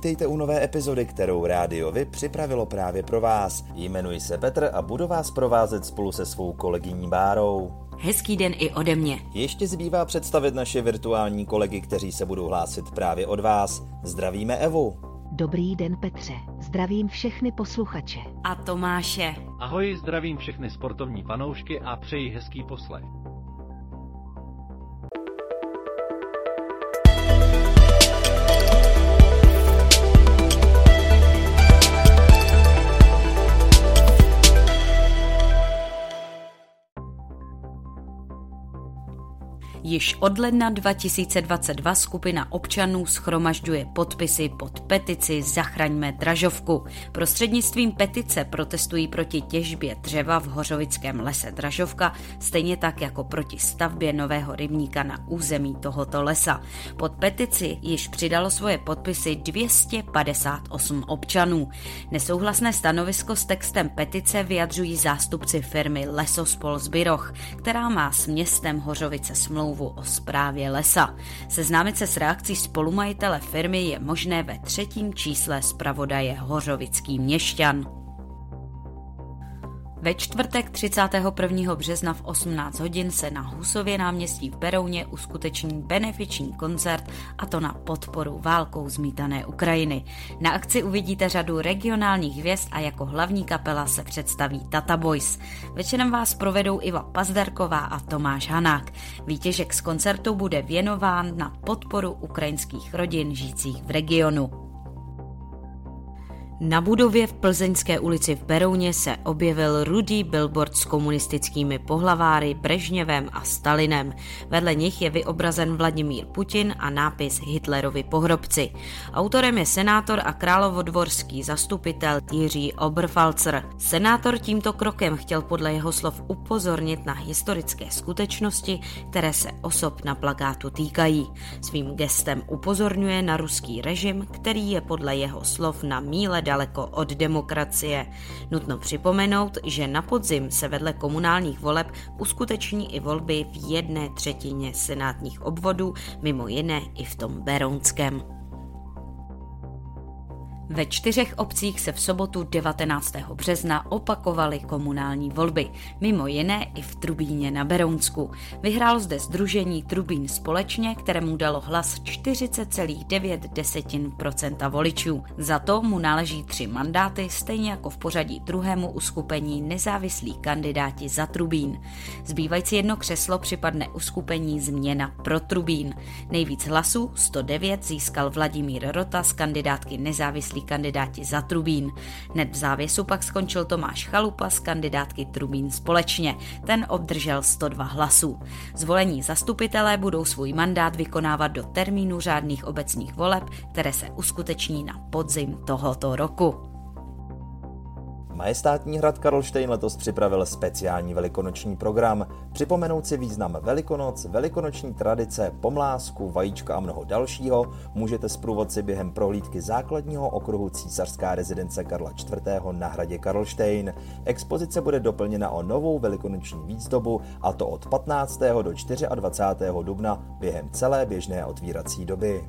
Vítejte u nové epizody, kterou Rádio Vy připravilo právě pro vás. Jmenuji se Petr a budu vás provázet spolu se svou kolegyní Bárou. Hezký den i ode mě. Ještě zbývá představit naše virtuální kolegy, kteří se budou hlásit právě od vás. Zdravíme Evu. Dobrý den Petře, zdravím všechny posluchače. A Tomáše. Ahoj, zdravím všechny sportovní fanoušky a přeji hezký poslech. Již od ledna 2022 skupina občanů schromažďuje podpisy pod petici Zachraňme Dražovku. Prostřednictvím petice protestují proti těžbě dřeva v Hořovickém lese Dražovka, stejně tak jako proti stavbě nového rybníka na území tohoto lesa. Pod petici již přidalo svoje podpisy 258 občanů. Nesouhlasné stanovisko s textem petice vyjadřují zástupci firmy Lesospol Zbyroch, která má s městem Hořovice smlouvu smlouvu o správě lesa. Seznámit se s reakcí spolumajitele firmy je možné ve třetím čísle zpravodaje Hořovický měšťan. Ve čtvrtek 31. března v 18 hodin se na Husově náměstí v Berouně uskuteční benefiční koncert a to na podporu válkou zmítané Ukrajiny. Na akci uvidíte řadu regionálních hvězd a jako hlavní kapela se představí Tata Boys. Večerem vás provedou Iva Pazdarková a Tomáš Hanák. Výtěžek z koncertu bude věnován na podporu ukrajinských rodin žijících v regionu. Na budově v Plzeňské ulici v Berouně se objevil rudý billboard s komunistickými pohlaváry Brežněvem a Stalinem. Vedle nich je vyobrazen Vladimír Putin a nápis Hitlerovi pohrobci. Autorem je senátor a královodvorský zastupitel Jiří Oberfalzer. Senátor tímto krokem chtěl podle jeho slov upozornit na historické skutečnosti, které se osob na plagátu týkají. Svým gestem upozorňuje na ruský režim, který je podle jeho slov na míle daleko od demokracie. Nutno připomenout, že na podzim se vedle komunálních voleb uskuteční i volby v jedné třetině senátních obvodů, mimo jiné i v tom Berounském. Ve čtyřech obcích se v sobotu 19. března opakovaly komunální volby, mimo jiné i v Trubíně na Berounsku. Vyhrálo zde združení Trubín společně, kterému dalo hlas 40,9% voličů. Za to mu náleží tři mandáty, stejně jako v pořadí druhému uskupení nezávislí kandidáti za Trubín. Zbývající jedno křeslo připadne uskupení Změna pro Trubín. Nejvíc hlasů, 109, získal Vladimír Rota z kandidátky nezávislí nezávislí kandidáti za Trubín. Hned v závěsu pak skončil Tomáš Chalupa z kandidátky Trubín společně. Ten obdržel 102 hlasů. Zvolení zastupitelé budou svůj mandát vykonávat do termínu řádných obecních voleb, které se uskuteční na podzim tohoto roku. Majestátní hrad Karlštejn letos připravil speciální velikonoční program. Připomenout si význam Velikonoc, velikonoční tradice, pomlásku, vajíčka a mnoho dalšího můžete s průvodci během prohlídky základního okruhu císařská rezidence Karla IV. na hradě Karlštejn. Expozice bude doplněna o novou velikonoční výzdobu a to od 15. do 24. dubna během celé běžné otvírací doby.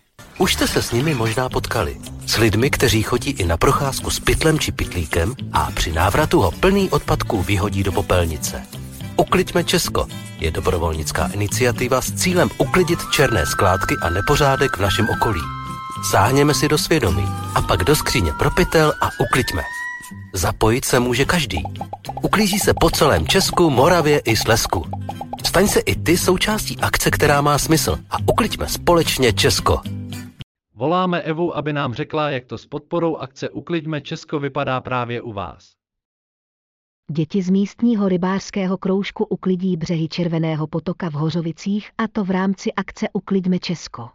Už jste se s nimi možná potkali. S lidmi, kteří chodí i na procházku s pytlem či pitlíkem a při návratu ho plný odpadků vyhodí do popelnice. Ukliďme Česko je dobrovolnická iniciativa s cílem uklidit černé skládky a nepořádek v našem okolí. Sáhněme si do svědomí a pak do skříně propitel a ukliďme. Zapojit se může každý. Uklízí se po celém Česku, Moravě i Slesku. Staň se i ty součástí akce, která má smysl a ukliďme společně Česko. Voláme Evu, aby nám řekla, jak to s podporou akce Ukliďme Česko vypadá právě u vás. Děti z místního rybářského kroužku uklidí břehy Červeného potoka v Hořovicích a to v rámci akce Uklidme Česko.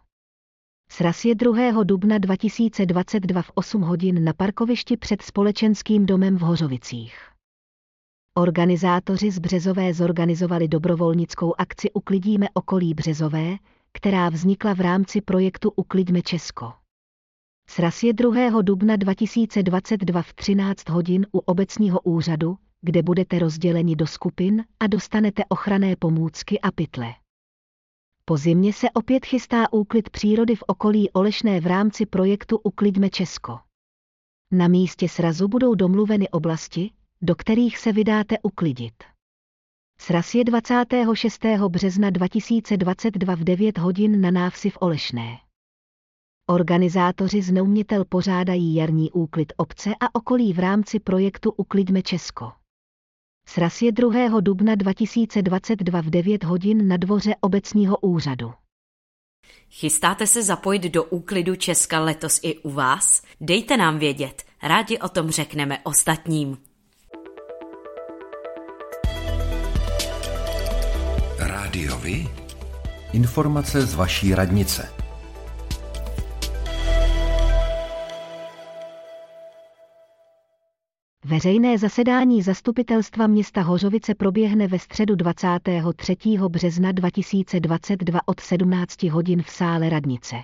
Sraz je 2. dubna 2022 v 8 hodin na parkovišti před společenským domem v Hořovicích. Organizátoři z Březové zorganizovali dobrovolnickou akci Uklidíme okolí Březové, která vznikla v rámci projektu Uklidme Česko. Sraz je 2. dubna 2022 v 13 hodin u obecního úřadu, kde budete rozděleni do skupin a dostanete ochranné pomůcky a pytle. Po zimě se opět chystá úklid přírody v okolí Olešné v rámci projektu Uklidme Česko. Na místě srazu budou domluveny oblasti, do kterých se vydáte uklidit. Sraz je 26. března 2022 v 9 hodin na návsi v Olešné. Organizátoři z Neumětel pořádají jarní úklid obce a okolí v rámci projektu Uklidme Česko. Sraz je 2. dubna 2022 v 9 hodin na dvoře obecního úřadu. Chystáte se zapojit do úklidu Česka letos i u vás? Dejte nám vědět, rádi o tom řekneme ostatním. Rádiovi? Informace z vaší radnice. Veřejné zasedání zastupitelstva města Hořovice proběhne ve středu 23. března 2022 od 17 hodin v sále radnice.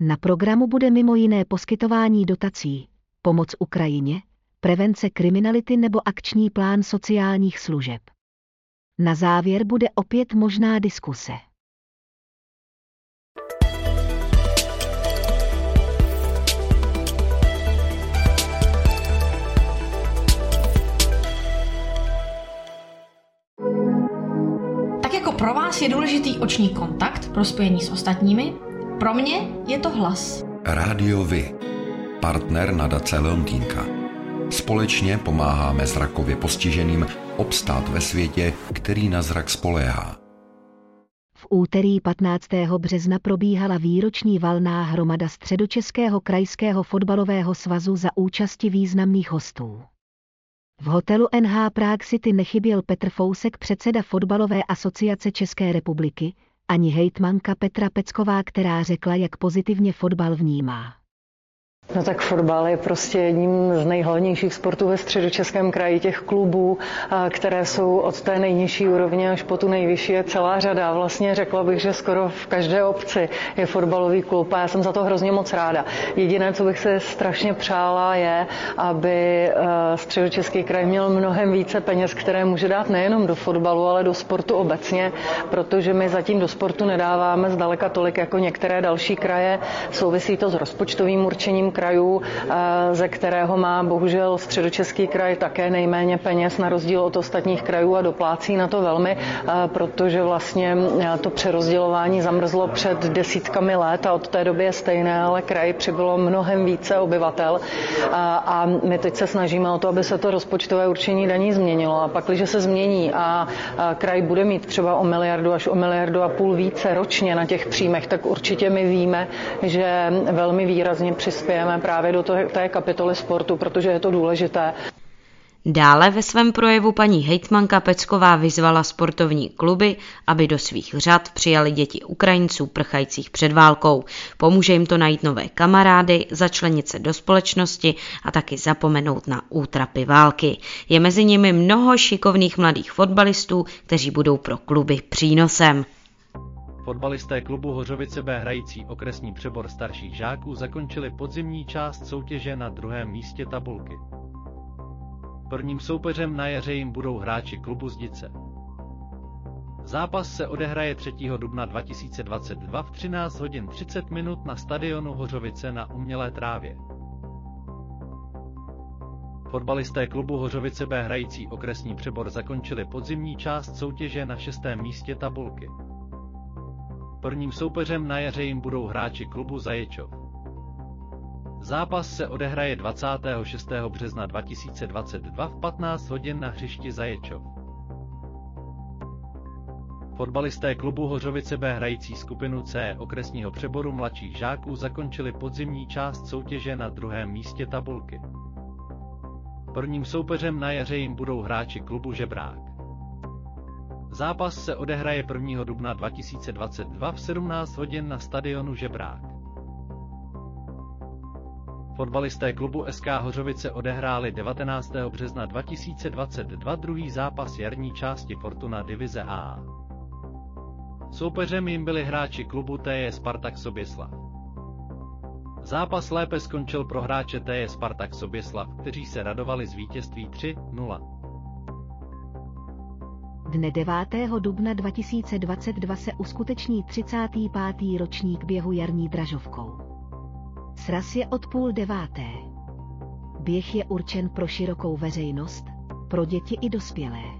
Na programu bude mimo jiné poskytování dotací, pomoc Ukrajině, prevence kriminality nebo akční plán sociálních služeb. Na závěr bude opět možná diskuse. Tak jako pro vás je důležitý oční kontakt pro spojení s ostatními, pro mě je to hlas. Rádio Vy. Partner nadace Leontýnka. Společně pomáháme zrakově postiženým obstát ve světě, který na zrak spoléhá. V úterý 15. března probíhala výroční valná hromada Středočeského krajského fotbalového svazu za účasti významných hostů. V hotelu NH Prague City nechyběl Petr Fousek, předseda fotbalové asociace České republiky, ani hejtmanka Petra Pecková, která řekla, jak pozitivně fotbal vnímá. No tak fotbal je prostě jedním z nejhlavnějších sportů ve středočeském kraji. Těch klubů, které jsou od té nejnižší úrovně až po tu nejvyšší, je celá řada. Vlastně řekla bych, že skoro v každé obci je fotbalový klub a já jsem za to hrozně moc ráda. Jediné, co bych se strašně přála, je, aby středočeský kraj měl mnohem více peněz, které může dát nejenom do fotbalu, ale do sportu obecně, protože my zatím do sportu nedáváme zdaleka tolik jako některé další kraje. Souvisí to s rozpočtovým určením krajů, ze kterého má bohužel středočeský kraj také nejméně peněz na rozdíl od ostatních krajů a doplácí na to velmi, protože vlastně to přerozdělování zamrzlo před desítkami let a od té doby je stejné, ale kraj přibylo mnohem více obyvatel. A my teď se snažíme o to, aby se to rozpočtové určení daní změnilo. A pak, když se změní a kraj bude mít třeba o miliardu až o miliardu a půl více ročně na těch příjmech, tak určitě my víme, že velmi výrazně přispějeme právě do té kapitoly sportu, protože je to důležité. Dále ve svém projevu paní hejtmanka Pecková vyzvala sportovní kluby, aby do svých řad přijali děti Ukrajinců prchajících před válkou. Pomůže jim to najít nové kamarády, začlenit se do společnosti a taky zapomenout na útrapy války. Je mezi nimi mnoho šikovných mladých fotbalistů, kteří budou pro kluby přínosem. Fotbalisté klubu Hořovice B hrající okresní přebor starších žáků zakončili podzimní část soutěže na druhém místě tabulky. Prvním soupeřem na jaře jim budou hráči klubu Zdice. Zápas se odehraje 3. dubna 2022 v 13 hodin 30 minut na stadionu Hořovice na umělé trávě. Fotbalisté klubu Hořovice B hrající okresní přebor zakončili podzimní část soutěže na šestém místě tabulky. Prvním soupeřem na jaře jim budou hráči klubu Zaječov. Zápas se odehraje 26. března 2022 v 15 hodin na hřišti Zaječov. Fotbalisté klubu Hořovice B hrající skupinu C okresního přeboru mladších žáků zakončili podzimní část soutěže na druhém místě tabulky. Prvním soupeřem na jaře jim budou hráči klubu Žebrák. Zápas se odehraje 1. dubna 2022 v 17 hodin na stadionu Žebrák. Fotbalisté klubu SK Hořovice odehráli 19. března 2022 druhý zápas jarní části Fortuna divize A. Soupeřem jim byli hráči klubu TJ Spartak Soběslav. Zápas lépe skončil pro hráče TJ Spartak Soběslav, kteří se radovali z vítězství 3-0. Dne 9. dubna 2022 se uskuteční 35. ročník běhu jarní dražovkou. Sraz je od půl deváté. Běh je určen pro širokou veřejnost, pro děti i dospělé.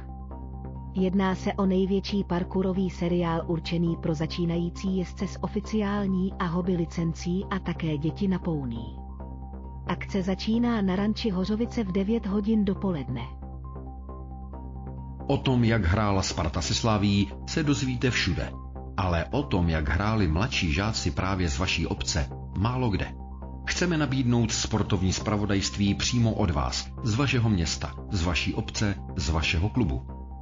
Jedná se o největší parkourový seriál určený pro začínající jezdce s oficiální a hobby licencí a také děti na pouní. Akce začíná na ranči Hořovice v 9 hodin dopoledne. O tom, jak hrála Sparta se Slaví, se dozvíte všude. Ale o tom, jak hráli mladší žáci právě z vaší obce, málo kde. Chceme nabídnout sportovní spravodajství přímo od vás, z vašeho města, z vaší obce, z vašeho klubu.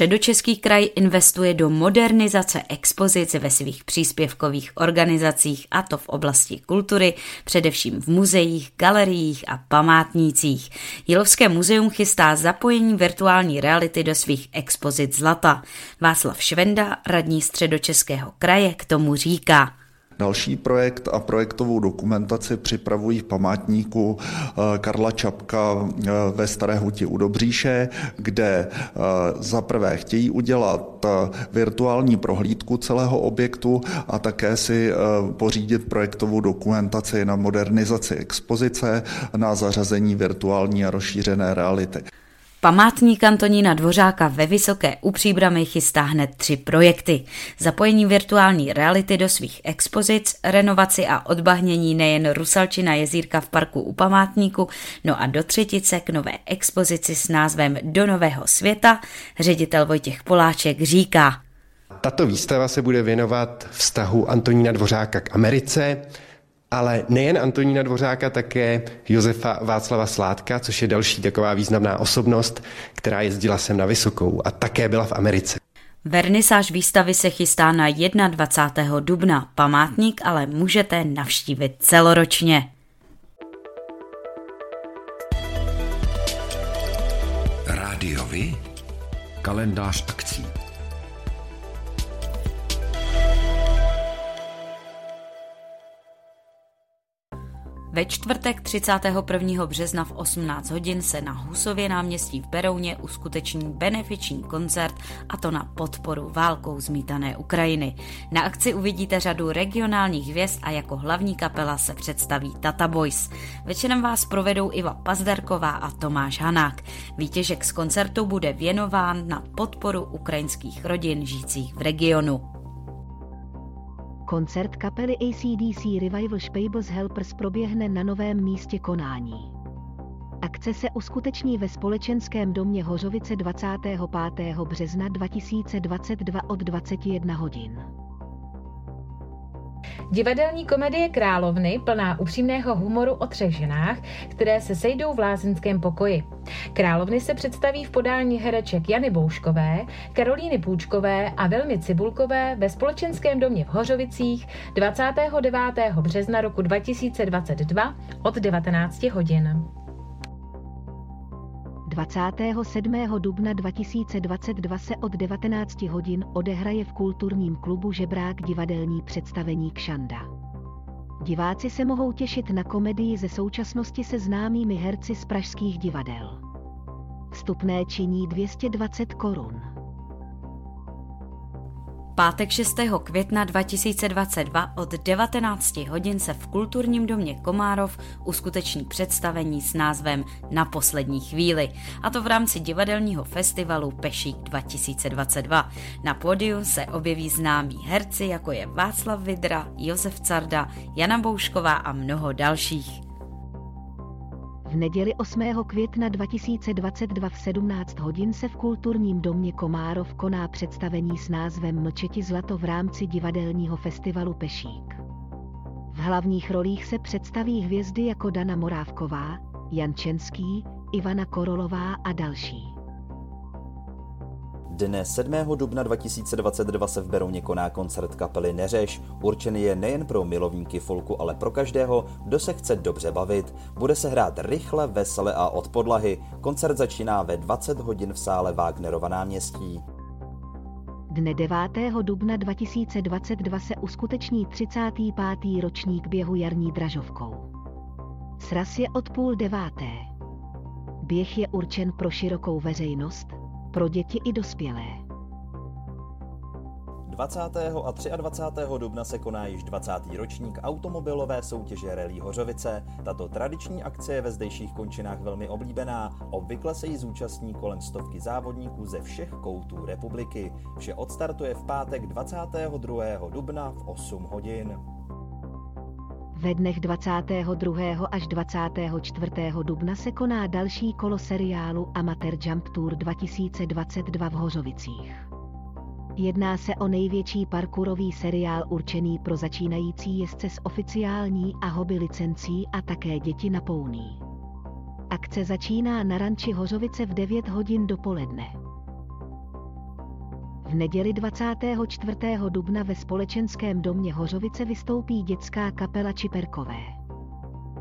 Středočeský kraj investuje do modernizace expozic ve svých příspěvkových organizacích a to v oblasti kultury, především v muzeích, galeriích a památnících. Jilovské muzeum chystá zapojení virtuální reality do svých expozic zlata. Václav Švenda, radní Středočeského kraje, k tomu říká. Další projekt a projektovou dokumentaci připravují v památníku eh, Karla Čapka eh, ve Staré huti u Dobříše, kde eh, za prvé chtějí udělat virtuální prohlídku celého objektu a také si pořídit projektovou dokumentaci na modernizaci expozice, na zařazení virtuální a rozšířené reality. Památník Antonína Dvořáka ve Vysoké u Příbramy chystá hned tři projekty. Zapojení virtuální reality do svých expozic, renovaci a odbahnění nejen Rusalčina jezírka v parku u památníku, no a do třetice k nové expozici s názvem Do nového světa, ředitel Vojtěch Poláček říká. Tato výstava se bude věnovat vztahu Antonína Dvořáka k Americe, ale nejen Antonína Dvořáka, také Josefa Václava Sládka, což je další taková významná osobnost, která jezdila sem na Vysokou a také byla v Americe. Vernisáž výstavy se chystá na 21. dubna. Památník ale můžete navštívit celoročně. Rádiovi? Kalendář akcí. Ve čtvrtek 31. března v 18 hodin se na Husově náměstí v Berouně uskuteční benefiční koncert a to na podporu válkou zmítané Ukrajiny. Na akci uvidíte řadu regionálních hvězd a jako hlavní kapela se představí Tata Boys. Večerem vás provedou Iva Pazderková a Tomáš Hanák. Výtěžek z koncertu bude věnován na podporu ukrajinských rodin žijících v regionu. Koncert kapely ACDC Revival Spables Helpers proběhne na novém místě konání. Akce se uskuteční ve společenském domě Hořovice 25. března 2022 od 21 hodin. Divadelní komedie Královny, plná upřímného humoru o třech ženách, které se sejdou v lázeňském pokoji. Královny se představí v podání hereček Jany Bouškové, Karolíny Půčkové a Velmi Cibulkové ve společenském domě v Hořovicích 29. března roku 2022 od 19 hodin. 27. dubna 2022 se od 19 hodin odehraje v kulturním klubu Žebrák divadelní představení Kšanda. Diváci se mohou těšit na komedii ze současnosti se známými herci z pražských divadel. Vstupné činí 220 korun pátek 6. května 2022 od 19 hodin se v kulturním domě Komárov uskuteční představení s názvem Na poslední chvíli, a to v rámci divadelního festivalu Pešík 2022. Na pódiu se objeví známí herci, jako je Václav Vidra, Josef Carda, Jana Boušková a mnoho dalších. V neděli 8. května 2022 v 17 hodin se v kulturním domě Komárov koná představení s názvem Mlčeti zlato v rámci divadelního festivalu Pešík. V hlavních rolích se představí hvězdy jako Dana Morávková, Jan Čenský, Ivana Korolová a další. Dne 7. dubna 2022 se v Berouně koná koncert kapely Neřeš. Určený je nejen pro milovníky folku, ale pro každého, kdo se chce dobře bavit. Bude se hrát rychle, vesele a od podlahy. Koncert začíná ve 20 hodin v sále Wagnerova náměstí. Dne 9. dubna 2022 se uskuteční 35. ročník běhu jarní dražovkou. Sraz je od půl deváté. Běh je určen pro širokou veřejnost, pro děti i dospělé. 20. a 23. dubna se koná již 20. ročník automobilové soutěže Rally Hořovice. Tato tradiční akce je ve zdejších končinách velmi oblíbená. Obvykle se jí zúčastní kolem stovky závodníků ze všech koutů republiky. Vše odstartuje v pátek 22. dubna v 8 hodin. Ve dnech 22. až 24. dubna se koná další kolo seriálu Amateur Jump Tour 2022 v Hořovicích. Jedná se o největší parkourový seriál určený pro začínající jezdce s oficiální a hobby licencí a také děti na pouní. Akce začíná na ranči Hořovice v 9 hodin dopoledne. V neděli 24. dubna ve společenském domě Hořovice vystoupí dětská kapela Čiperkové.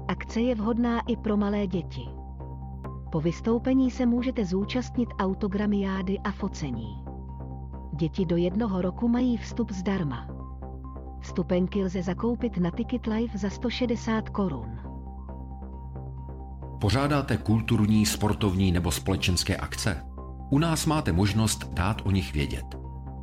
Akce je vhodná i pro malé děti. Po vystoupení se můžete zúčastnit autogramiády a focení. Děti do jednoho roku mají vstup zdarma. Vstupenky lze zakoupit na Ticket Live za 160 korun. Pořádáte kulturní, sportovní nebo společenské akce? U nás máte možnost dát o nich vědět.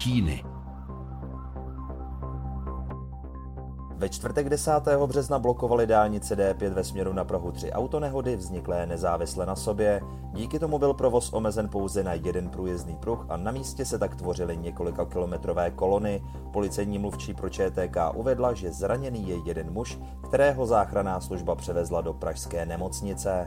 Stíny. Ve čtvrtek 10. března blokovali dálnice D5 ve směru na Prahu tři autonehody vzniklé nezávisle na sobě. Díky tomu byl provoz omezen pouze na jeden průjezdný pruh a na místě se tak tvořily několika kilometrové kolony. Policejní mluvčí pro ČTK uvedla, že zraněný je jeden muž, kterého záchranná služba převezla do pražské nemocnice.